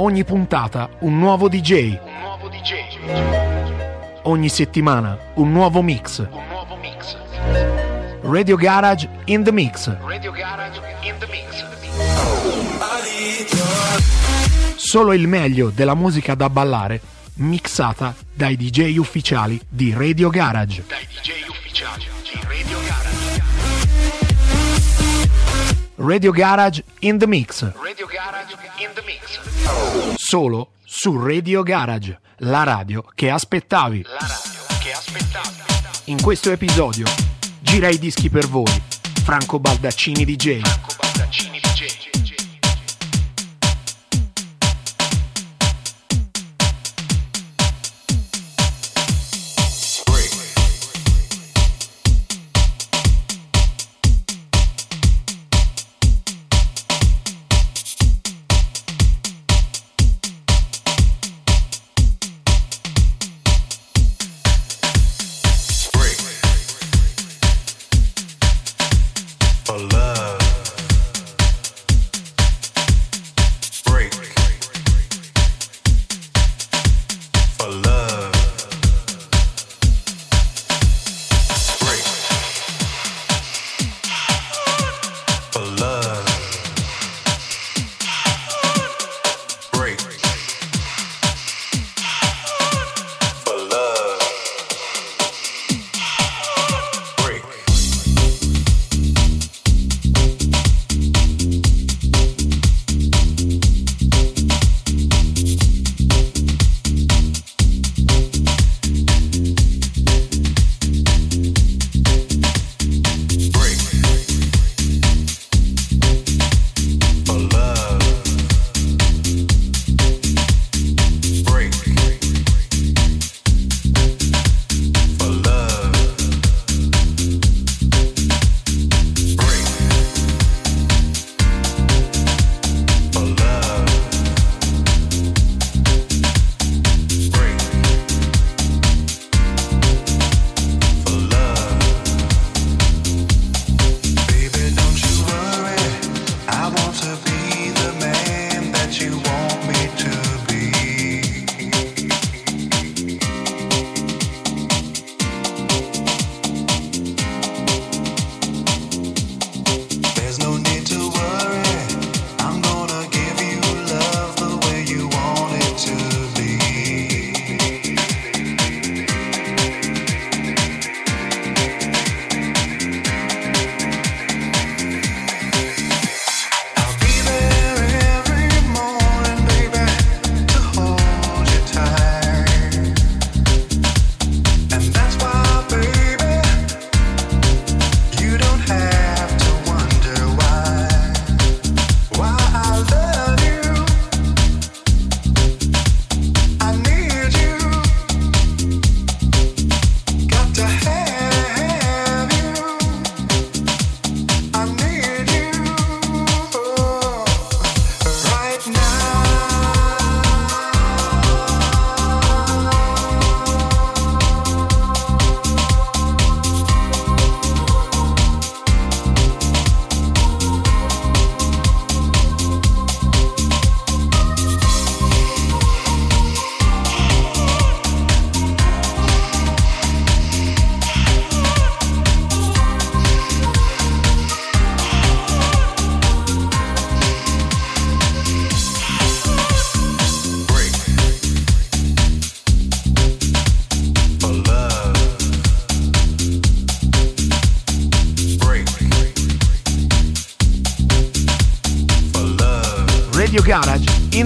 Ogni puntata un nuovo DJ. Ogni settimana un nuovo mix. Radio Garage in the Mix. Solo il meglio della musica da ballare mixata dai DJ ufficiali di Radio Garage. Radio Garage in the Mix. Solo su Radio Garage, la radio che aspettavi. In questo episodio gira i dischi per voi. Franco Baldaccini DJ. for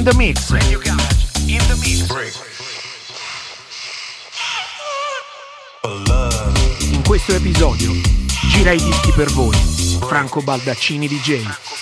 in the Mix. Break for love. In questo episodio gira i dischi per voi. Franco Baldaccini DJ.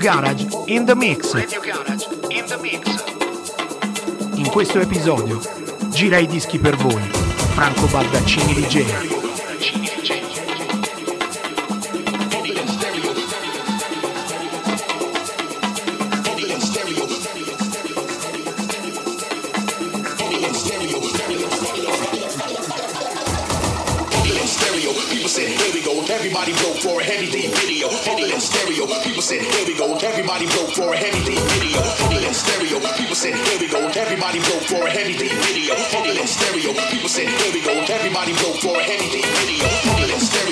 Garage in the Mix. In questo episodio gira i dischi per voi, Franco Baldaccini DJ. Everybody broke for a heavy D video. Heavy in stereo. People said. Everybody broke for a heavy D video. Heavy in stereo. People said, here we go. Everybody broke for a heavy D video. Heavy in stereo. People said, here we go. Everybody broke for a heavy D video. Heavy in stereo.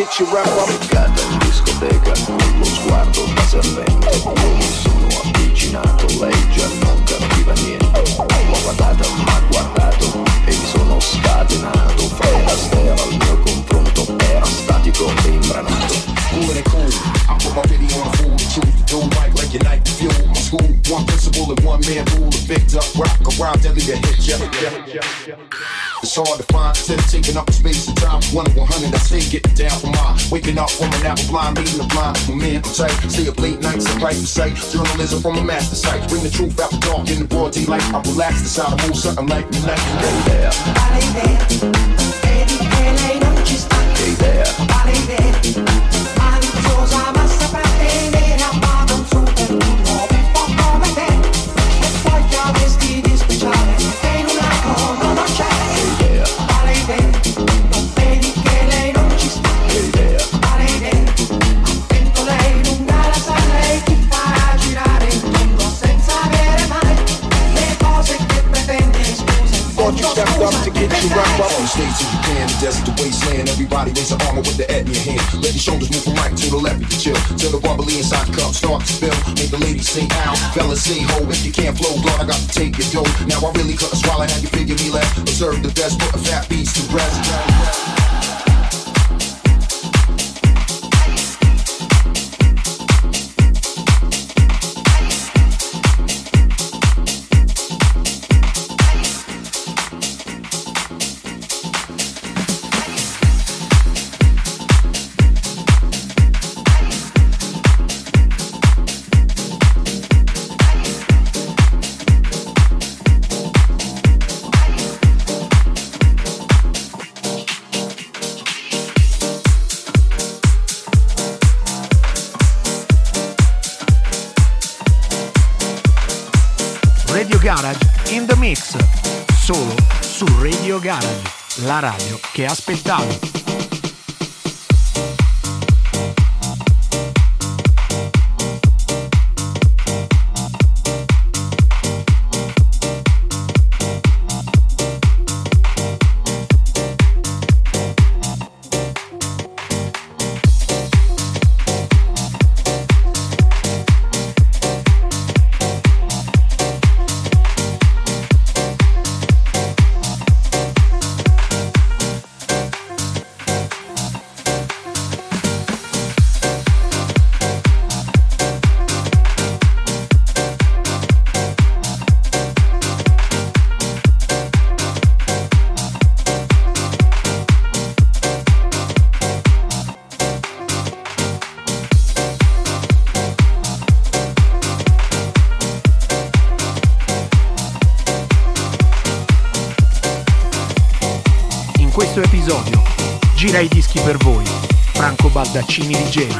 get you right. like I relax the sound of something like me left there. shark spill. Make the ladies sing out. Fellas say ho, if you can't flow, God, I got to take your dough. Now I really couldn't swallow, had you figure me left. Observe the best, put the fat beats to rest. Garage, la radio che aspettavo. dać ci mieli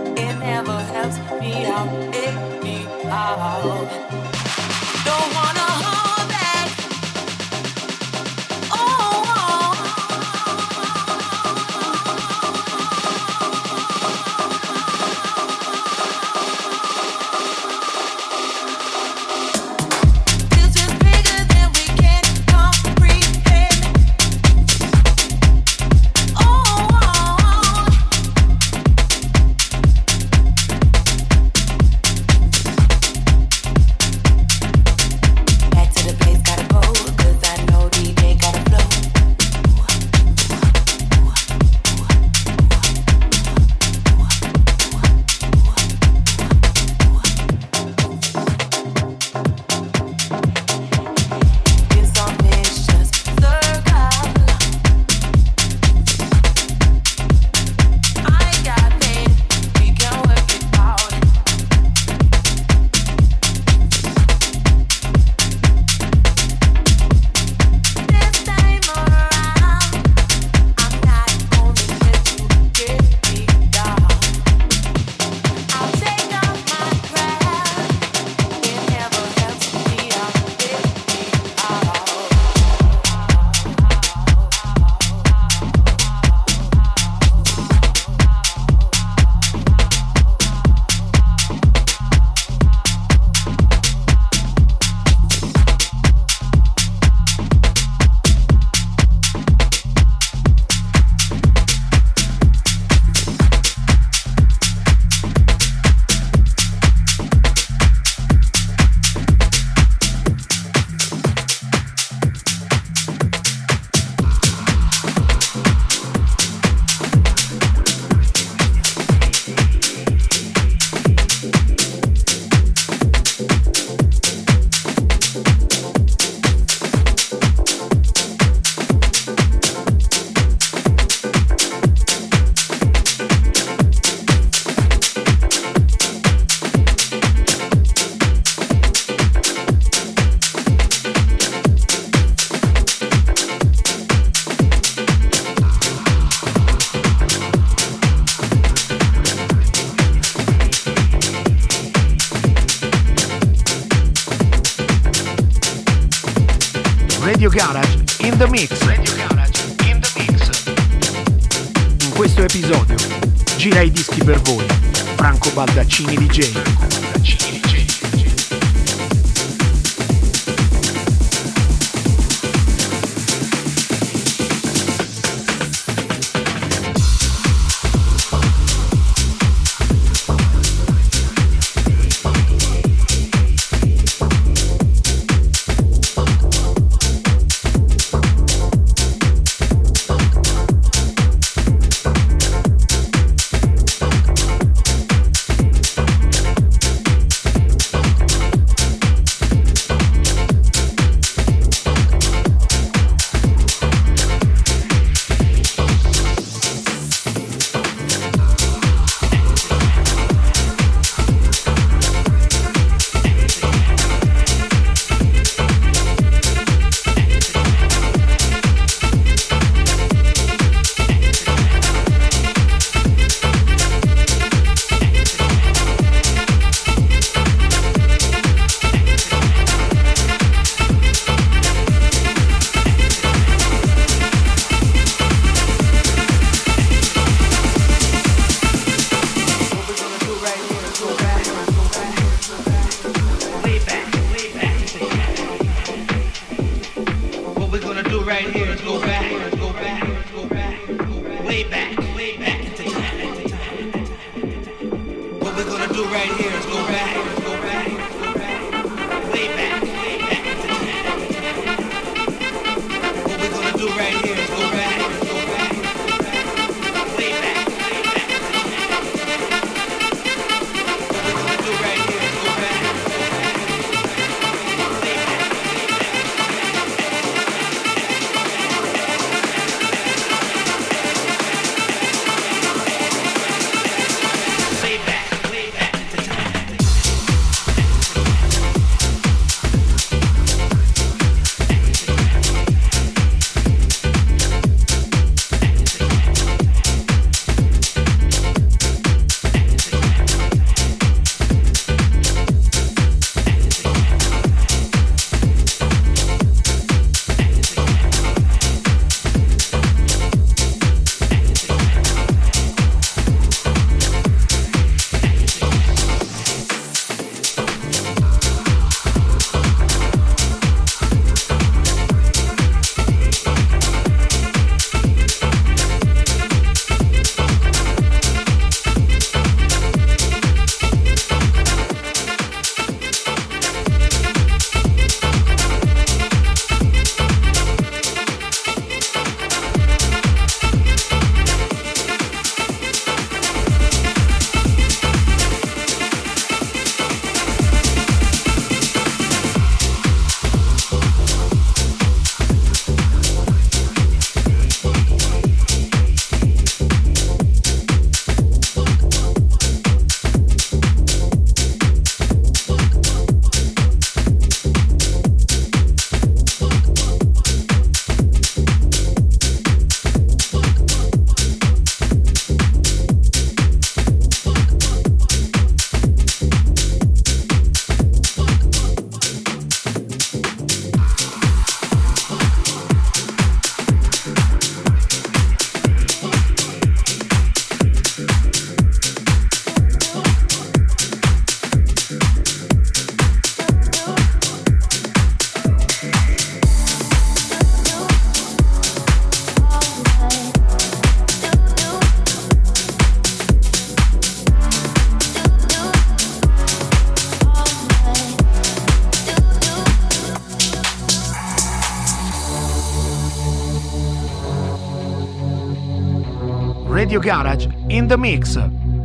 Radio Garage in the mix.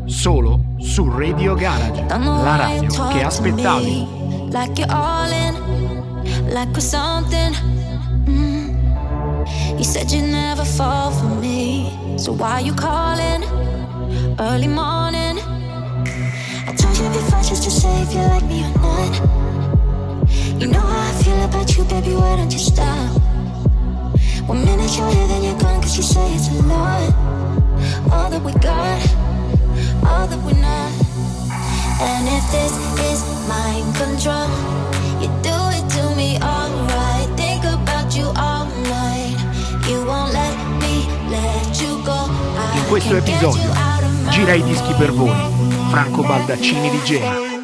Solo su Radio Garage, la you radio che aspettavi. Like you're all in, like we're something. Mm. You said you'd never fall for me, so why you calling early morning? I told you before just to say if you like me or not. You know how I feel about you, baby. Why don't you stop? One minute you're here, then you're gone, cause you say it's a lot all that we got, all that we're not. And if this is mind control, you do it to me all right. Think about you all night. You won't let me let you go. I In questo episodio gira i dischi per voi, Franco Baldaccini di Gela.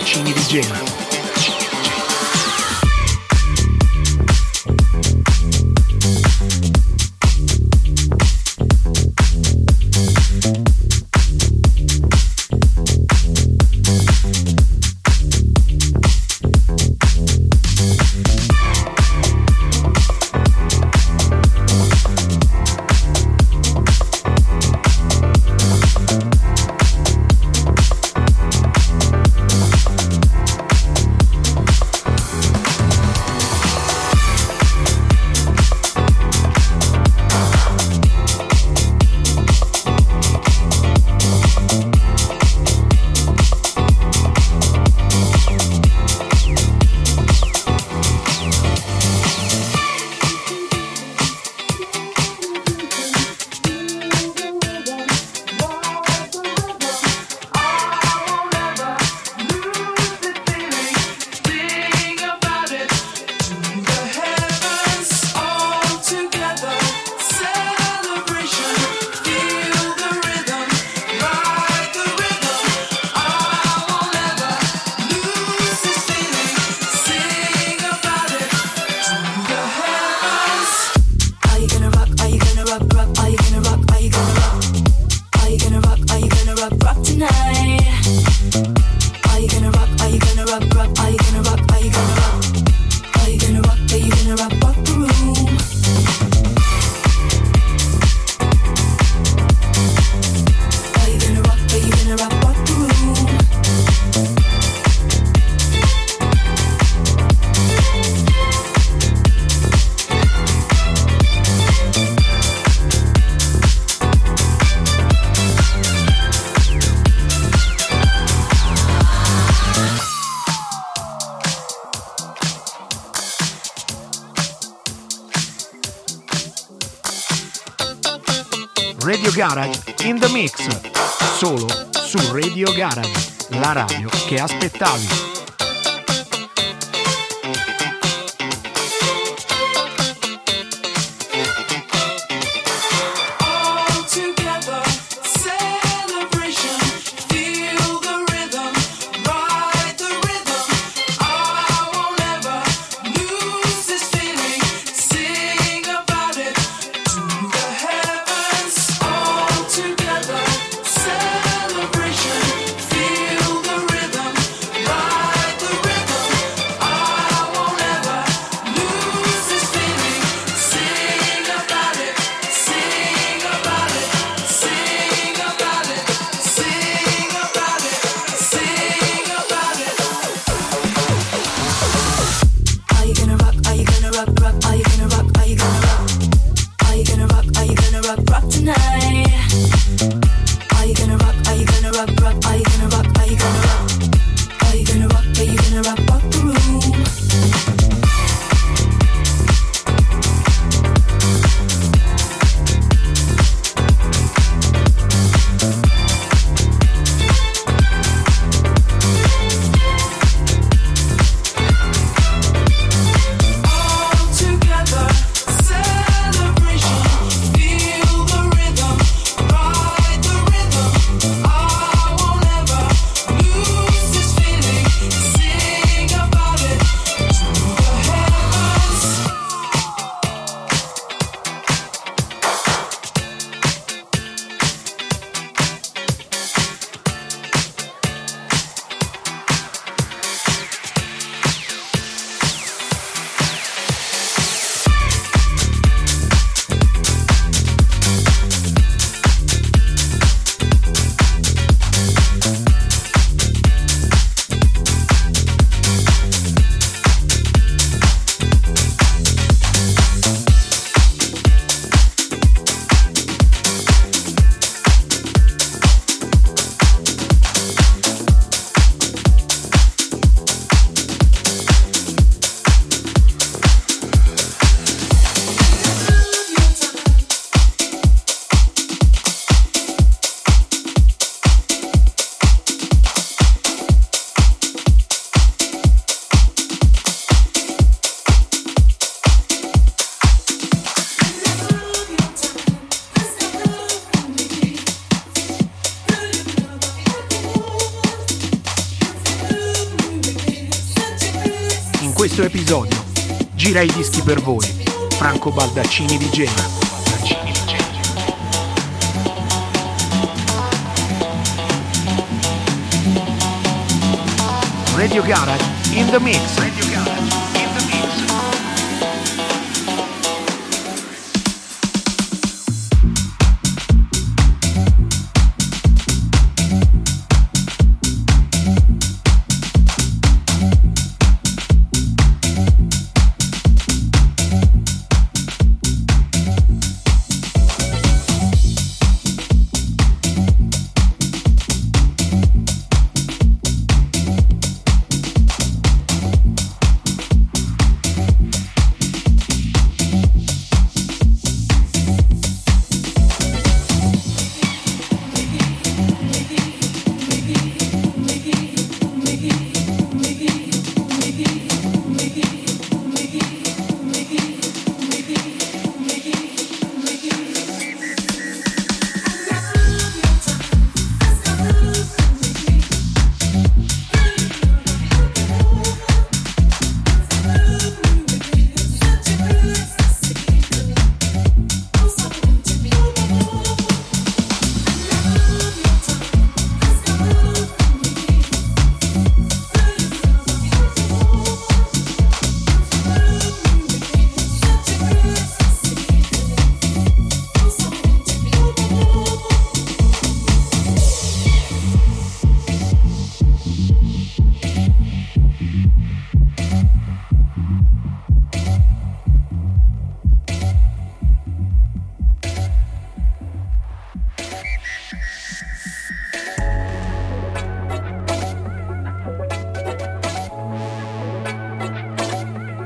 Franco Baldaccini di Gema. Che aspettavi.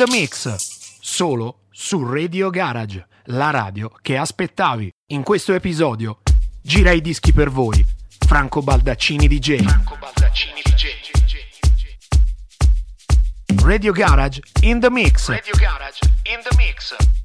The Mix, solo su Radio Garage, la radio che aspettavi. In questo episodio gira i dischi per voi, Franco Baldaccini DJ. Franco Baldaccini DJ. Radio Garage in the mix. Radio Garage in the mix.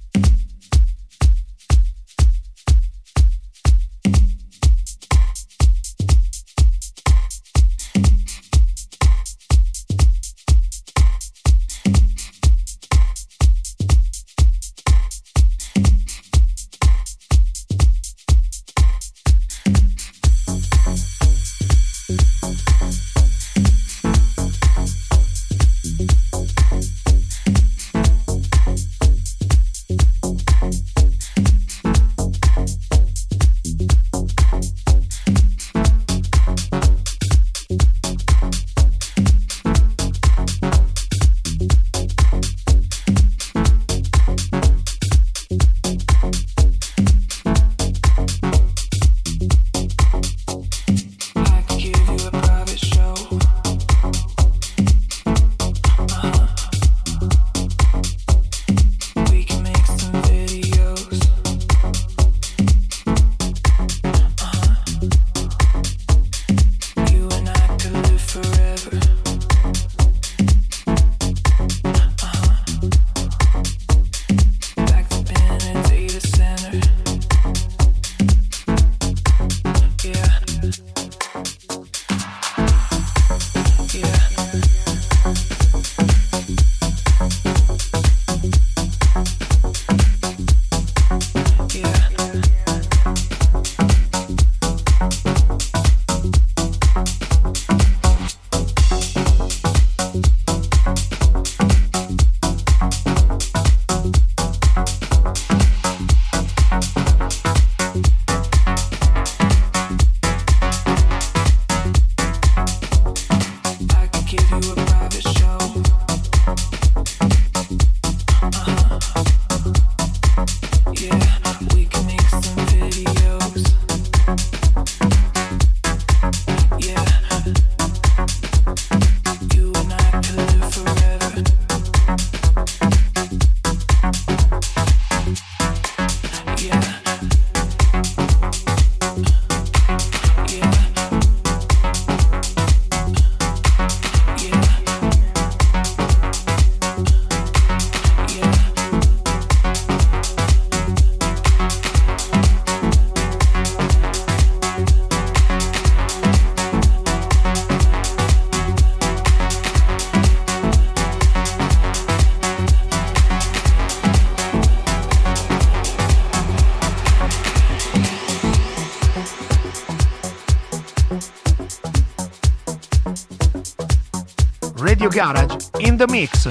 Garage in the Mix,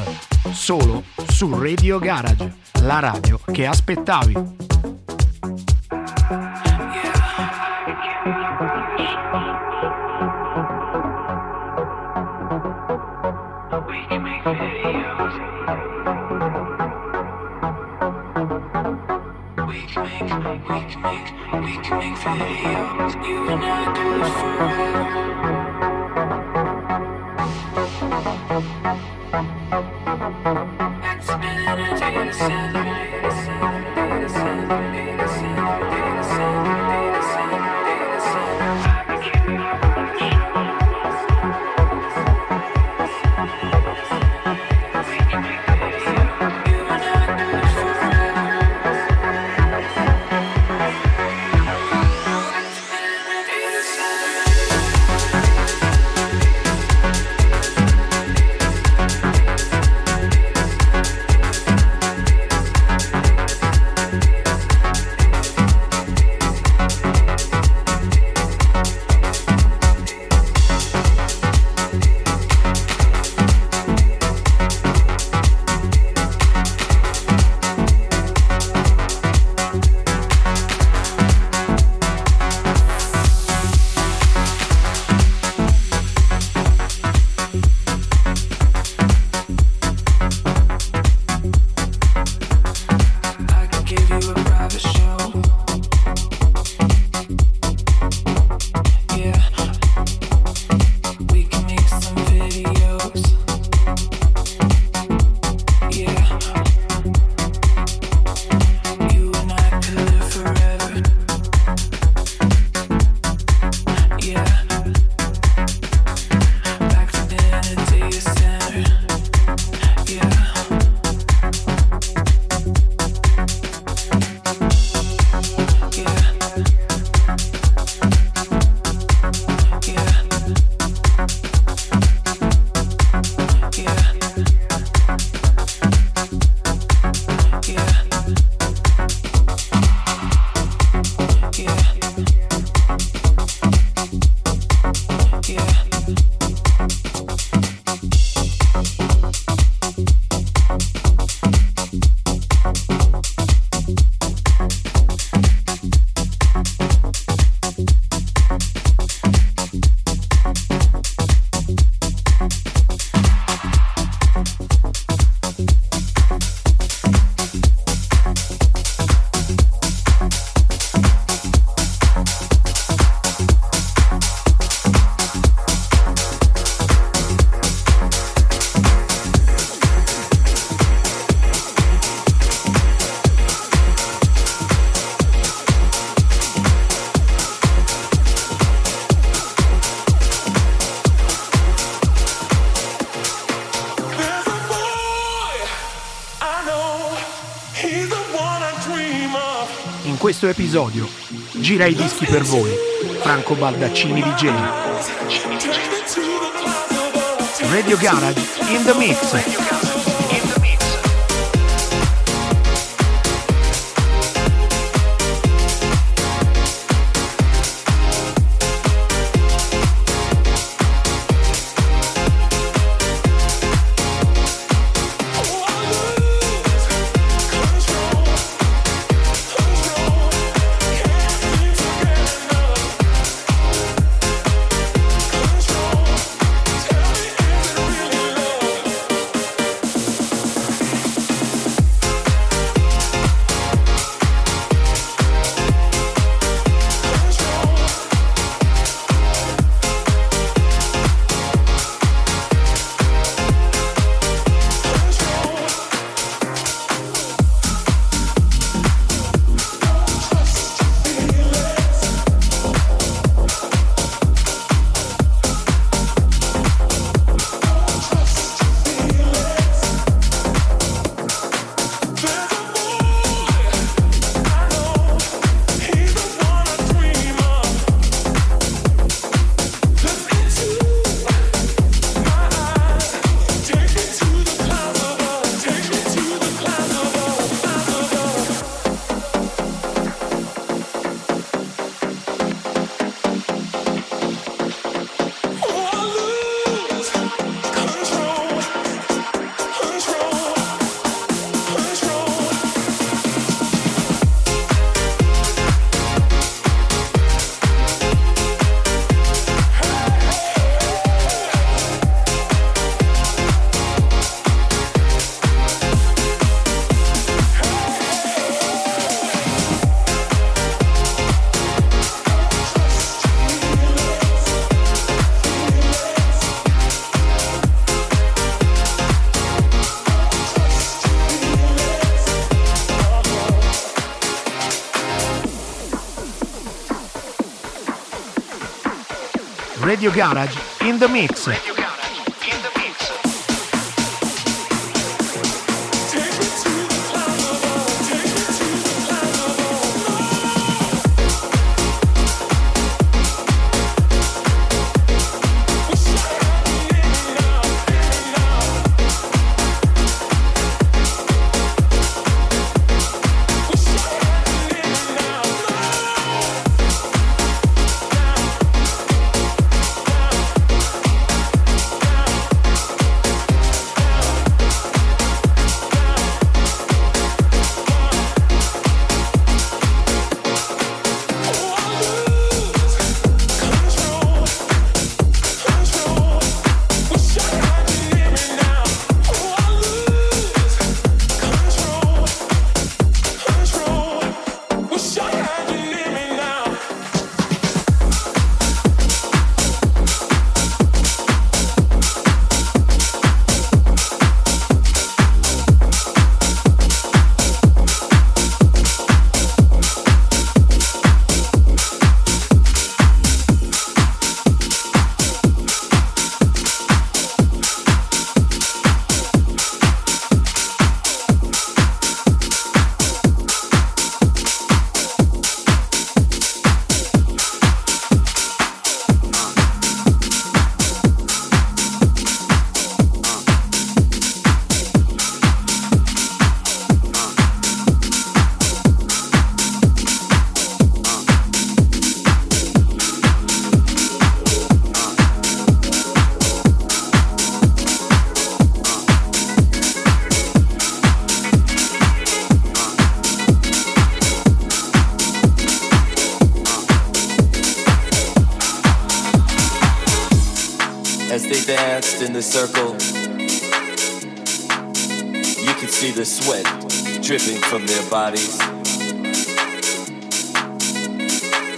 solo su Radio Garage, la radio che aspettavi. We can make videos, you and I do forever. Questo episodio gira i dischi per voi Franco Baldaccini DJ. Radio Garage in the mix. Radio Garage in the mix. In the circle, you can see the sweat dripping from their bodies,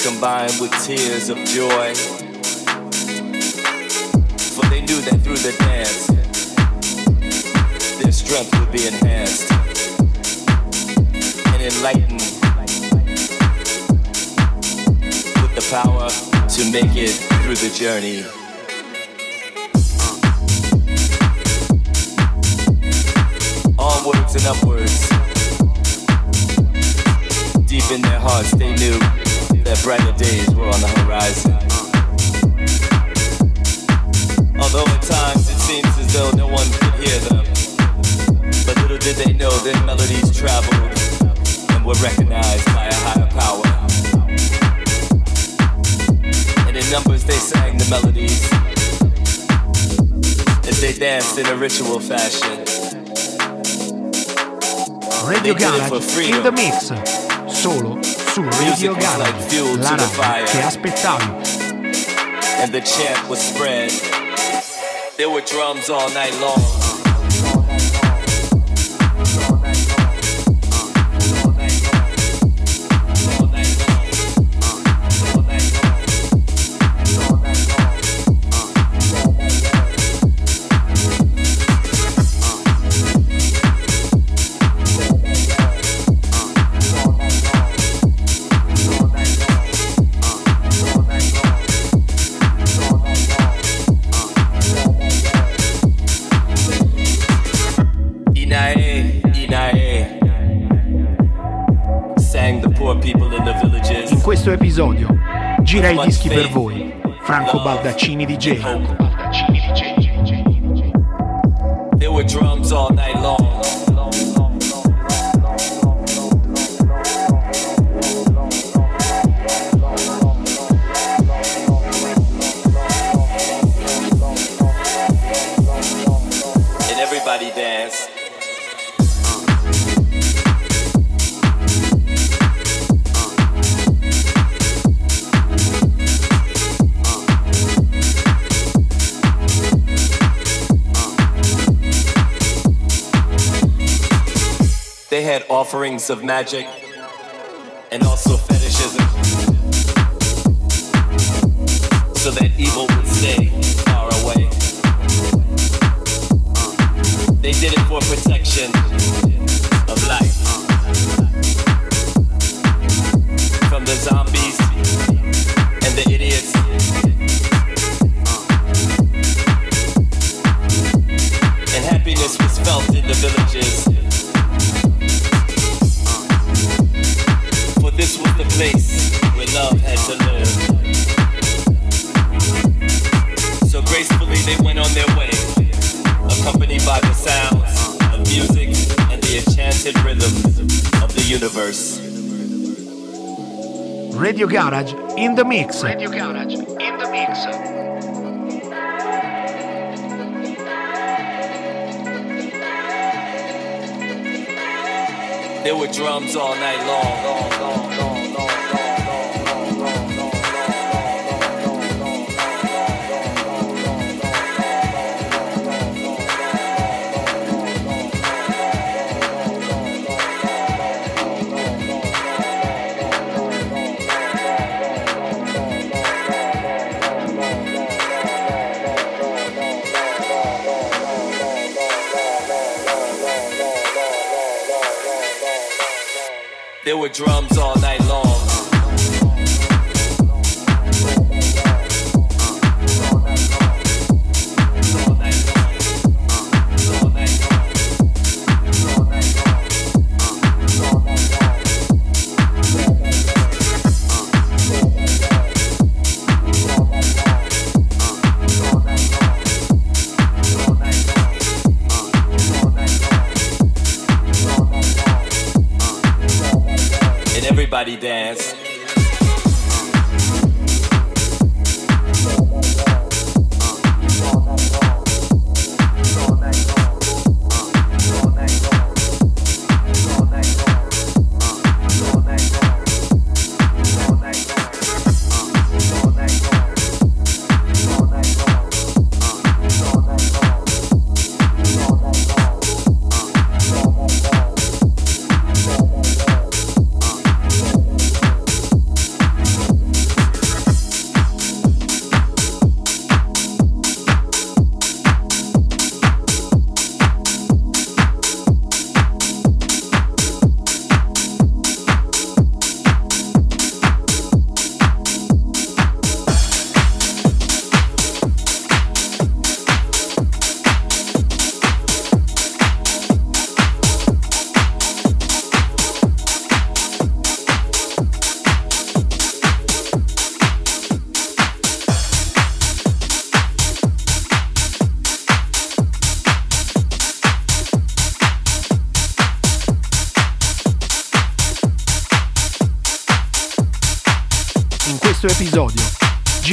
combined with tears of joy. For they knew that through the dance, their strength would be enhanced and enlightened with the power to make it through the journey. Upwards, deep in their hearts, they knew that brighter days were on the horizon. Although at times it seems as though no one could hear them, but little did they know their melodies traveled and were recognized by a higher power. And in numbers they sang the melodies as they danced in a ritual fashion. Radio Garage in the mix. Solo su Radio Garage, la radio che aspettavi. and the chant was spread. There were drums all night long. Baldaccini offerings of magic and also mix. Radio Garage in the mix. There were drums all night drums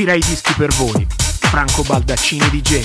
gira i dischi per voi, Franco Baldaccini DJ.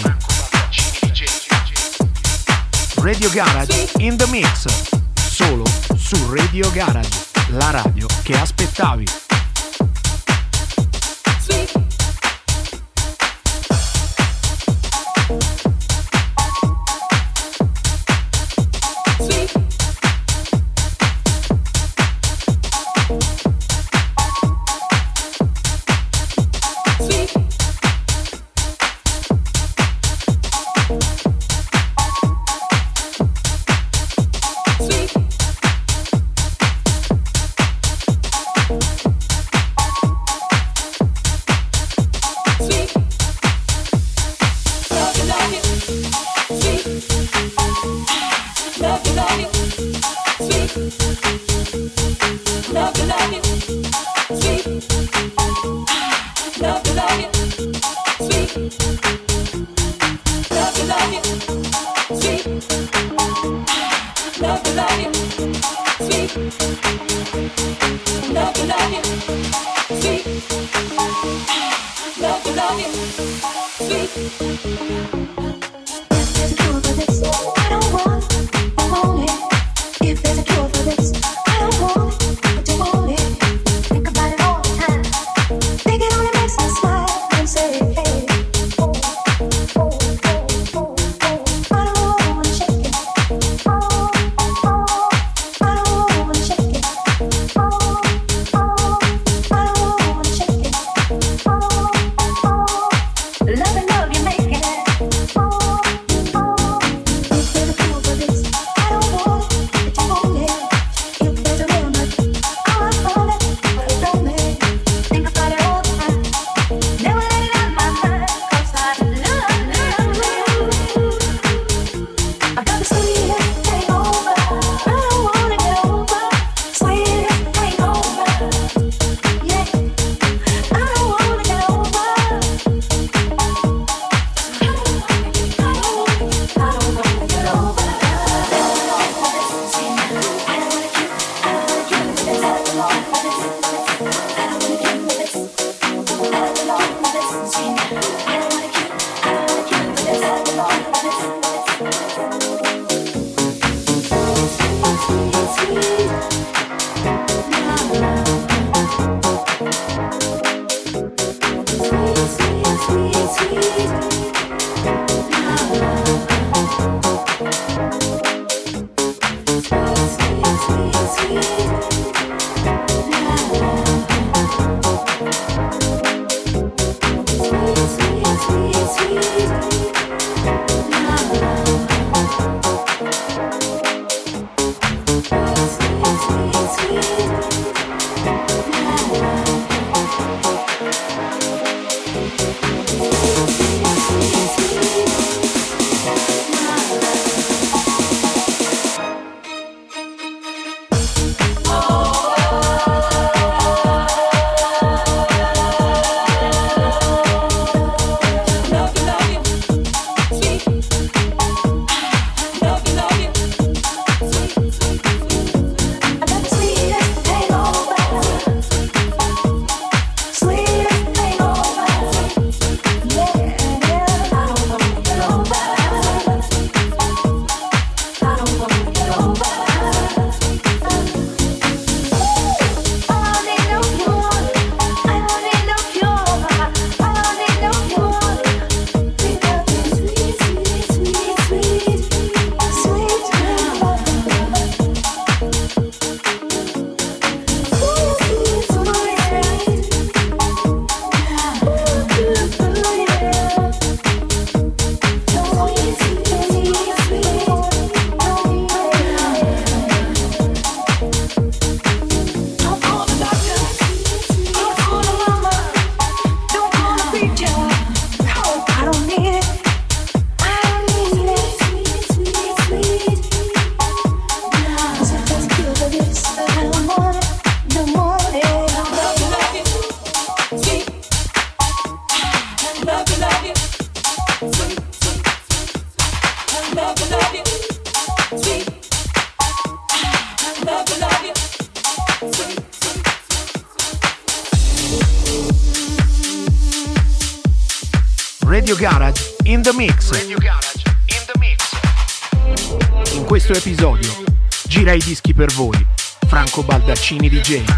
Franco Baldaccini DJ.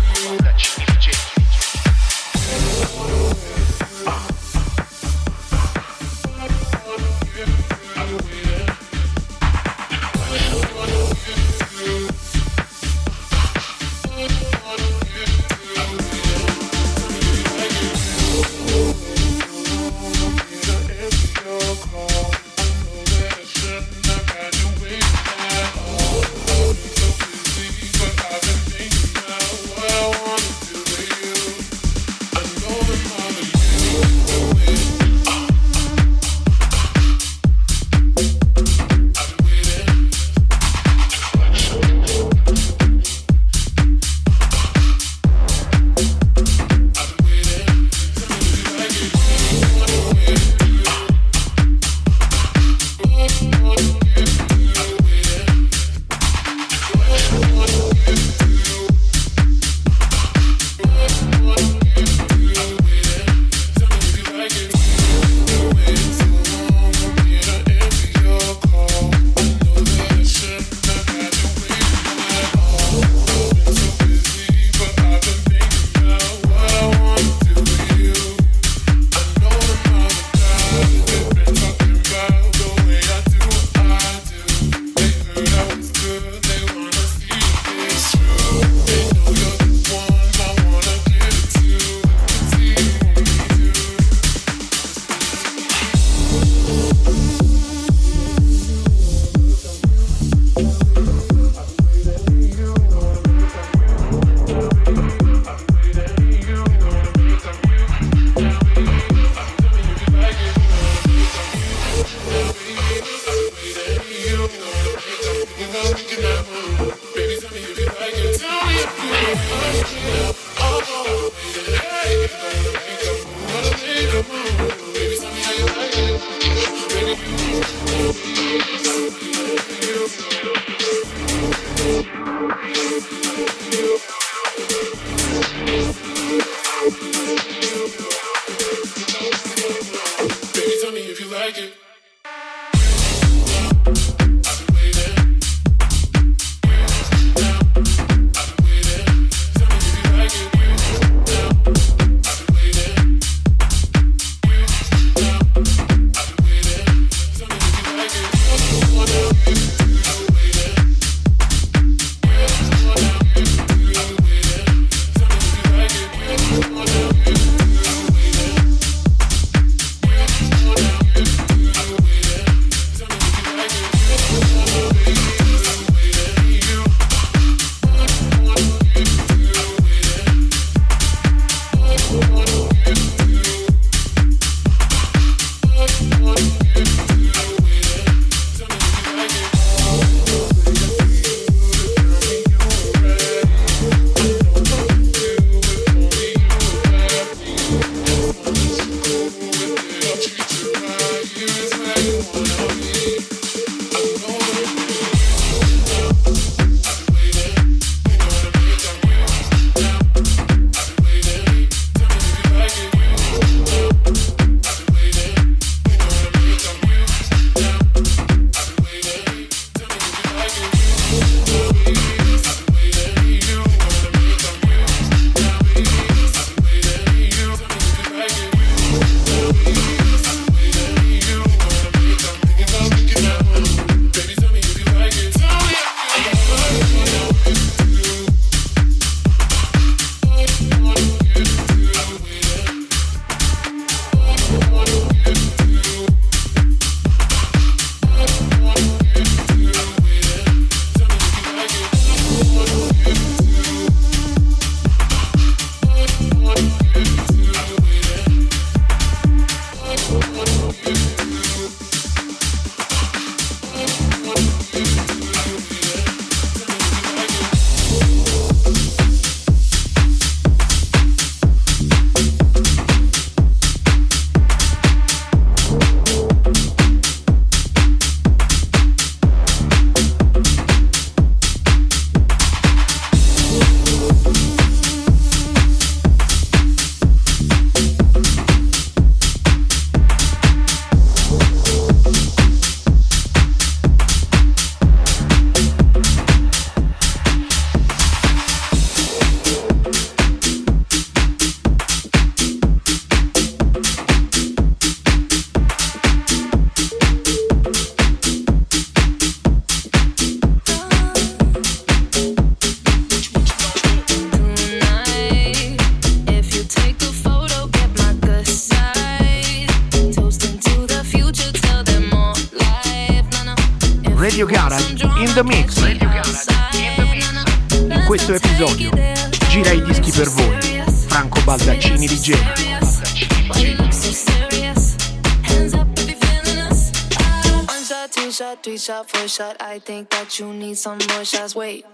think that you need some more shots. Wait.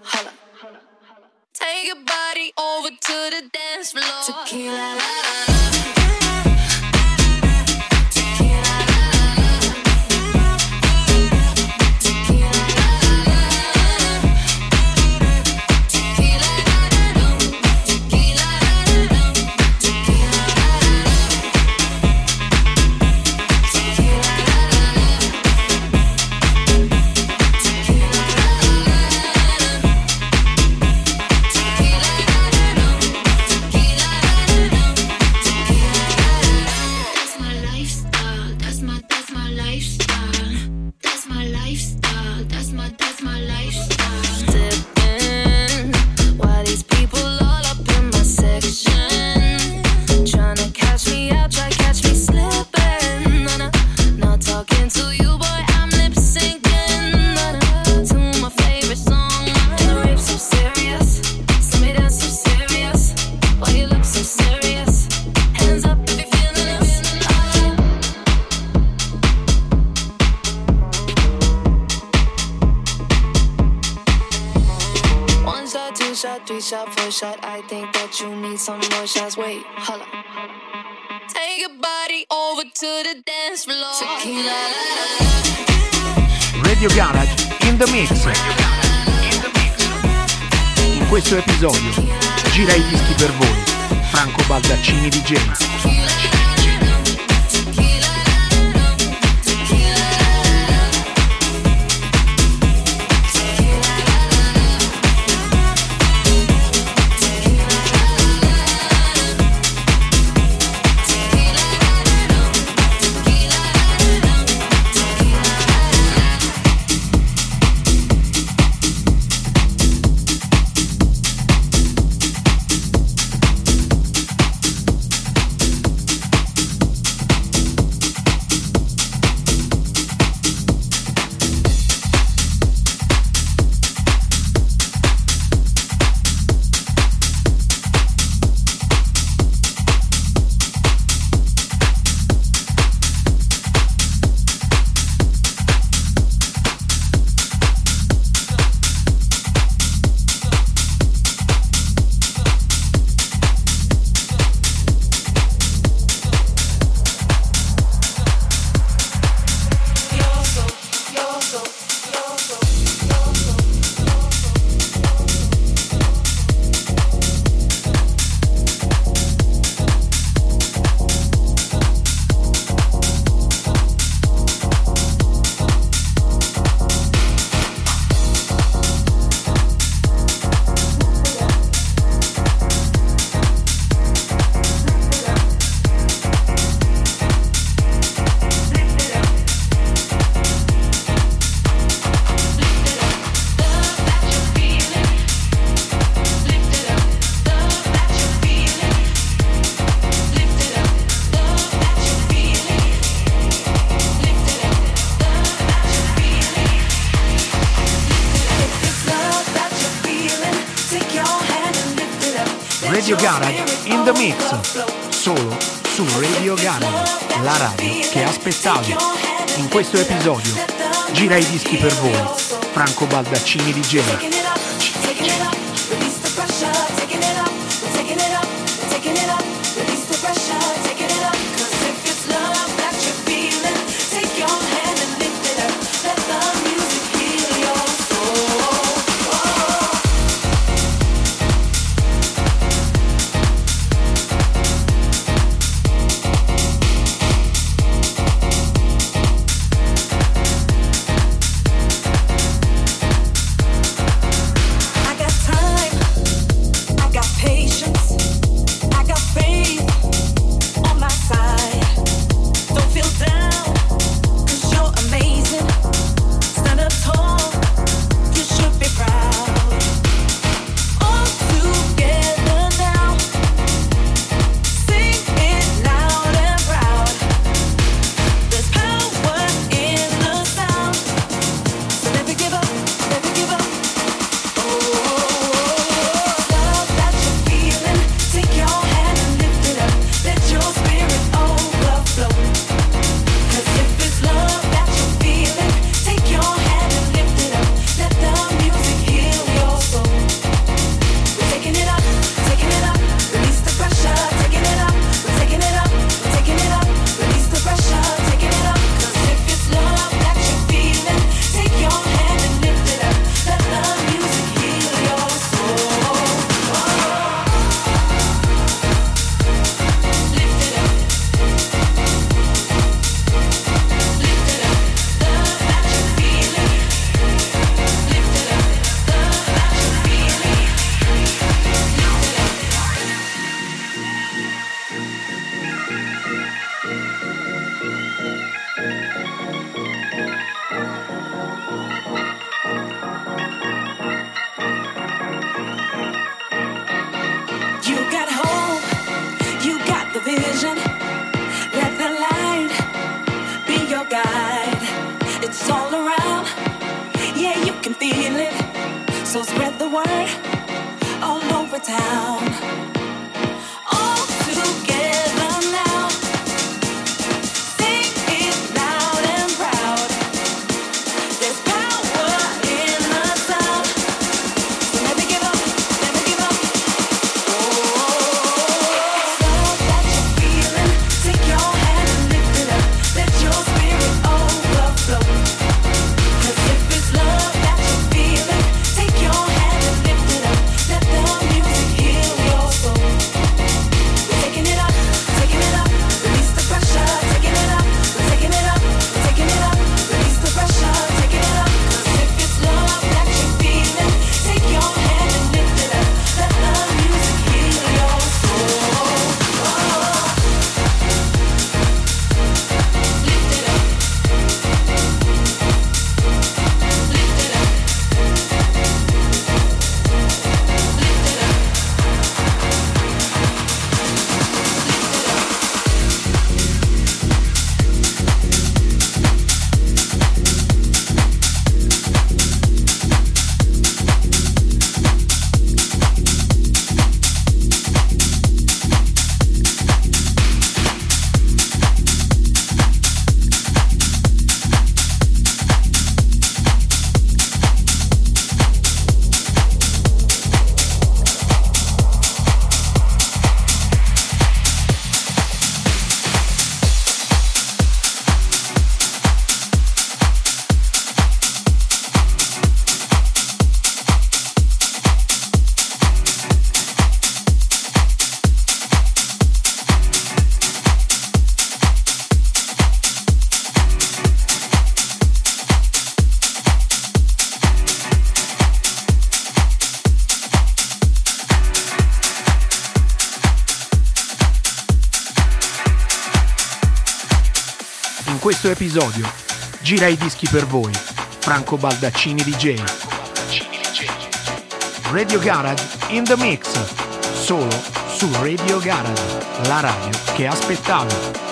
questo episodio gira i dischi per voi, Franco Baldaccini di Genova. word all over town. episodio. Gira i dischi per voi. Franco Baldaccini DJ. Radio Garage in the mix. Solo su Radio Garage, la radio che aspettavo.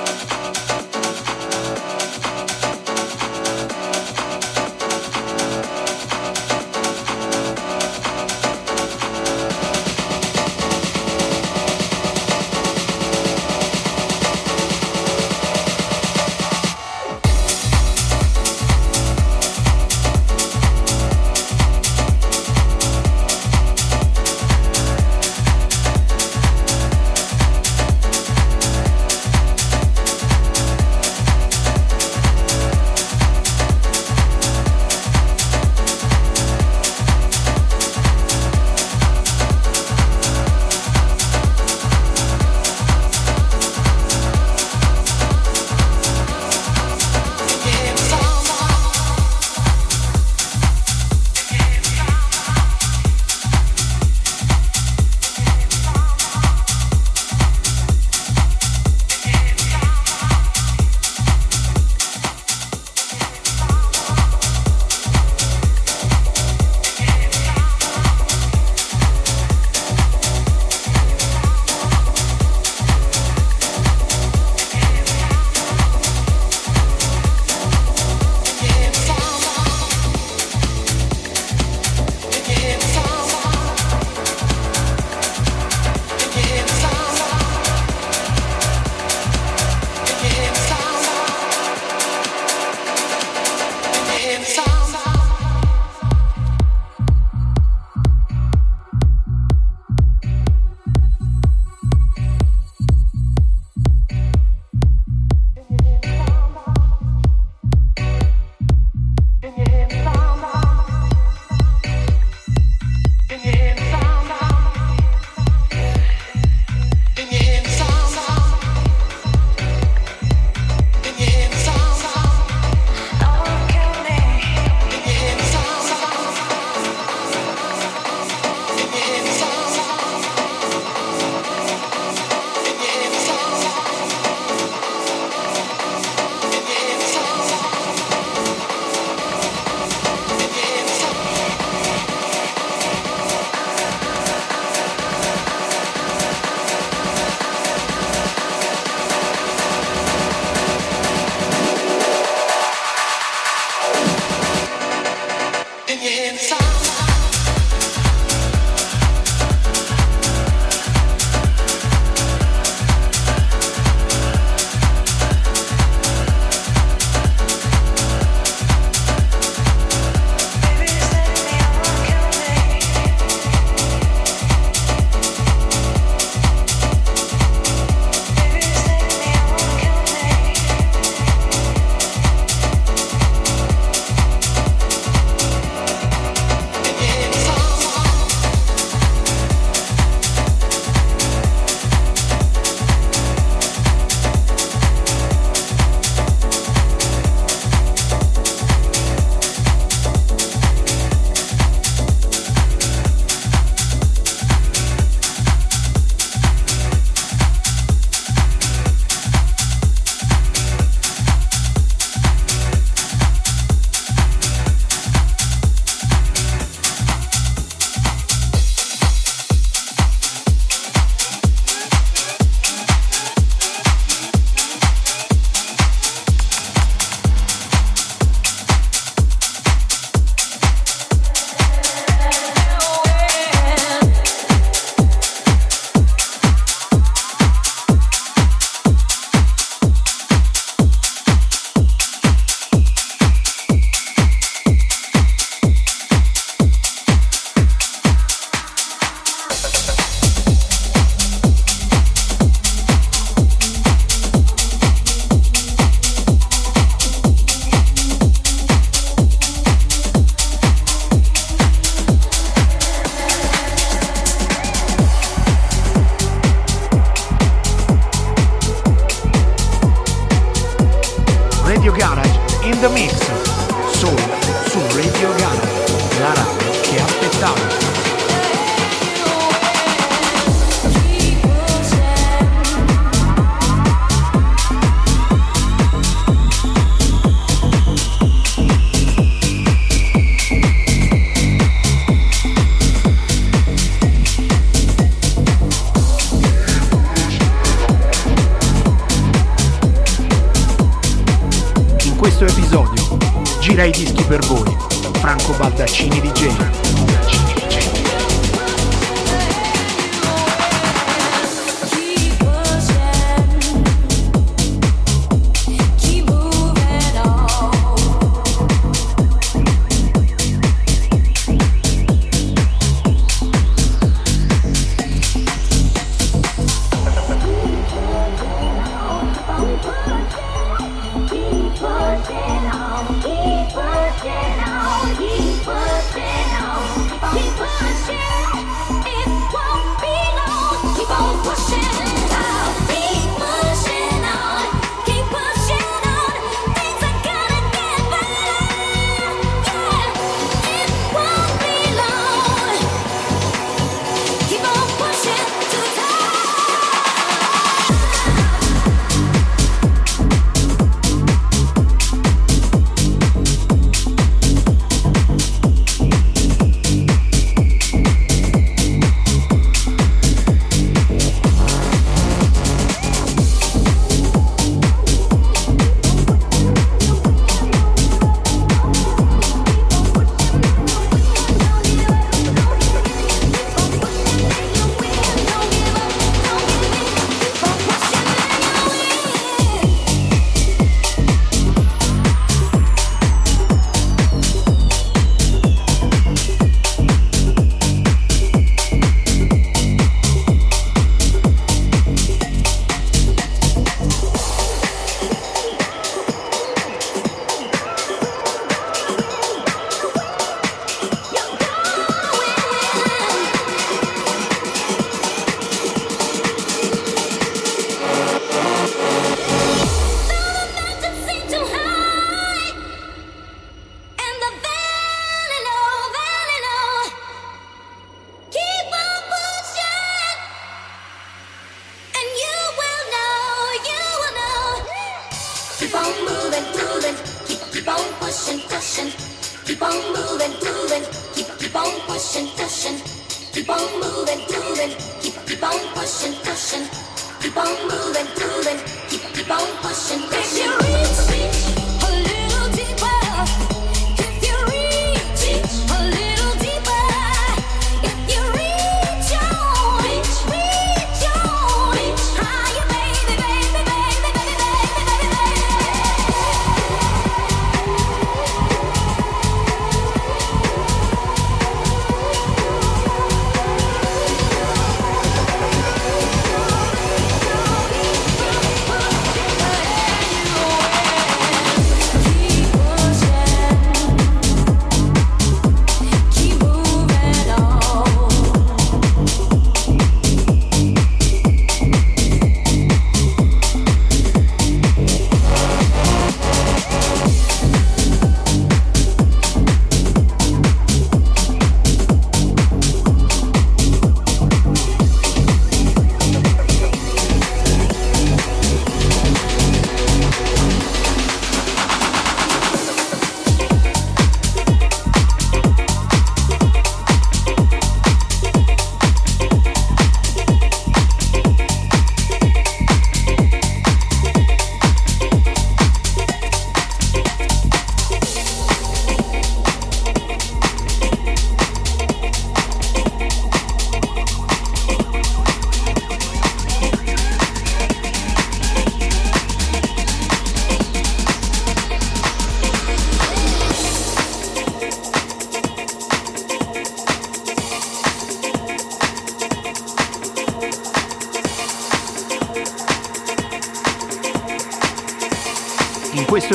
per voi, Franco Baldaccini di Genova.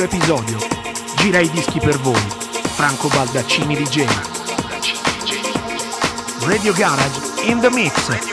quinto episodio. Gira i dischi per voi. Franco Baldaccini di Gema. Radio Garage in the Mix.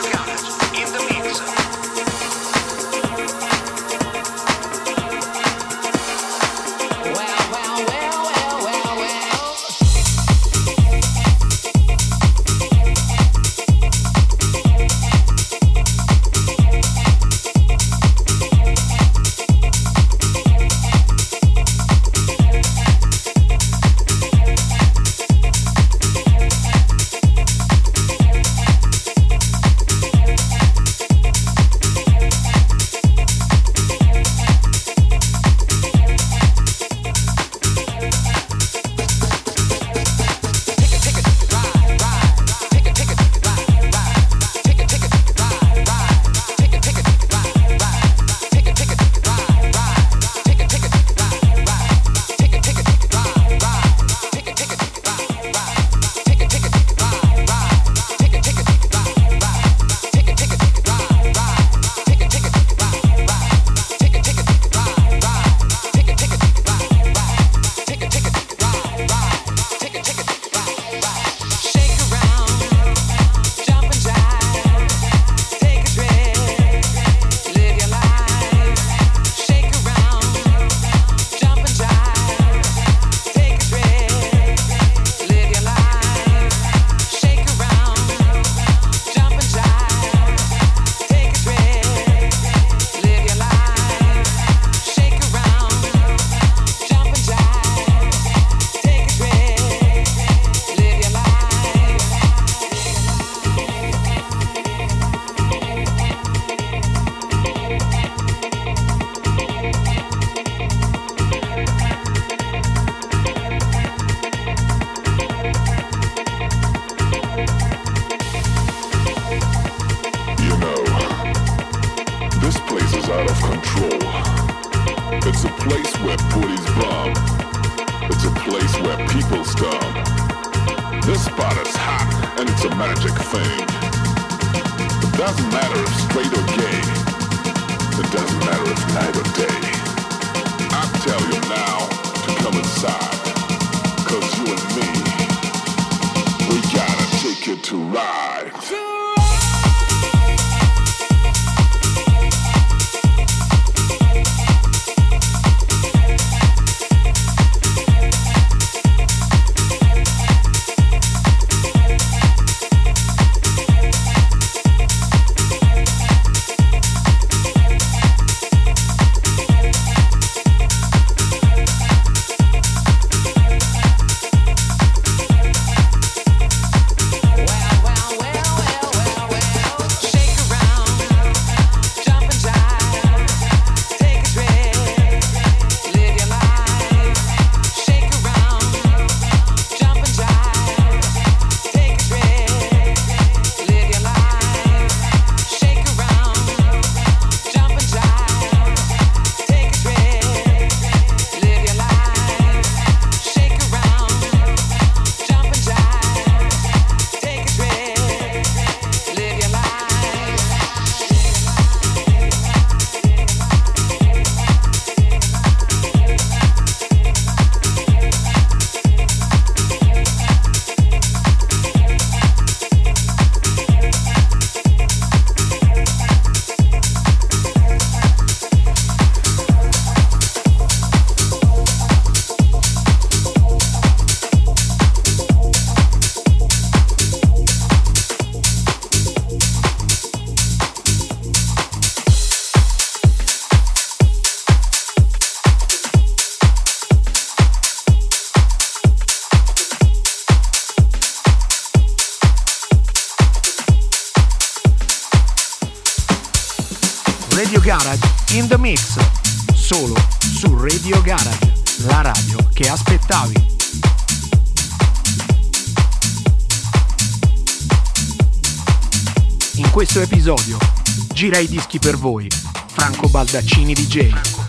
Gira i dischi per voi, Franco Baldaccini DJ.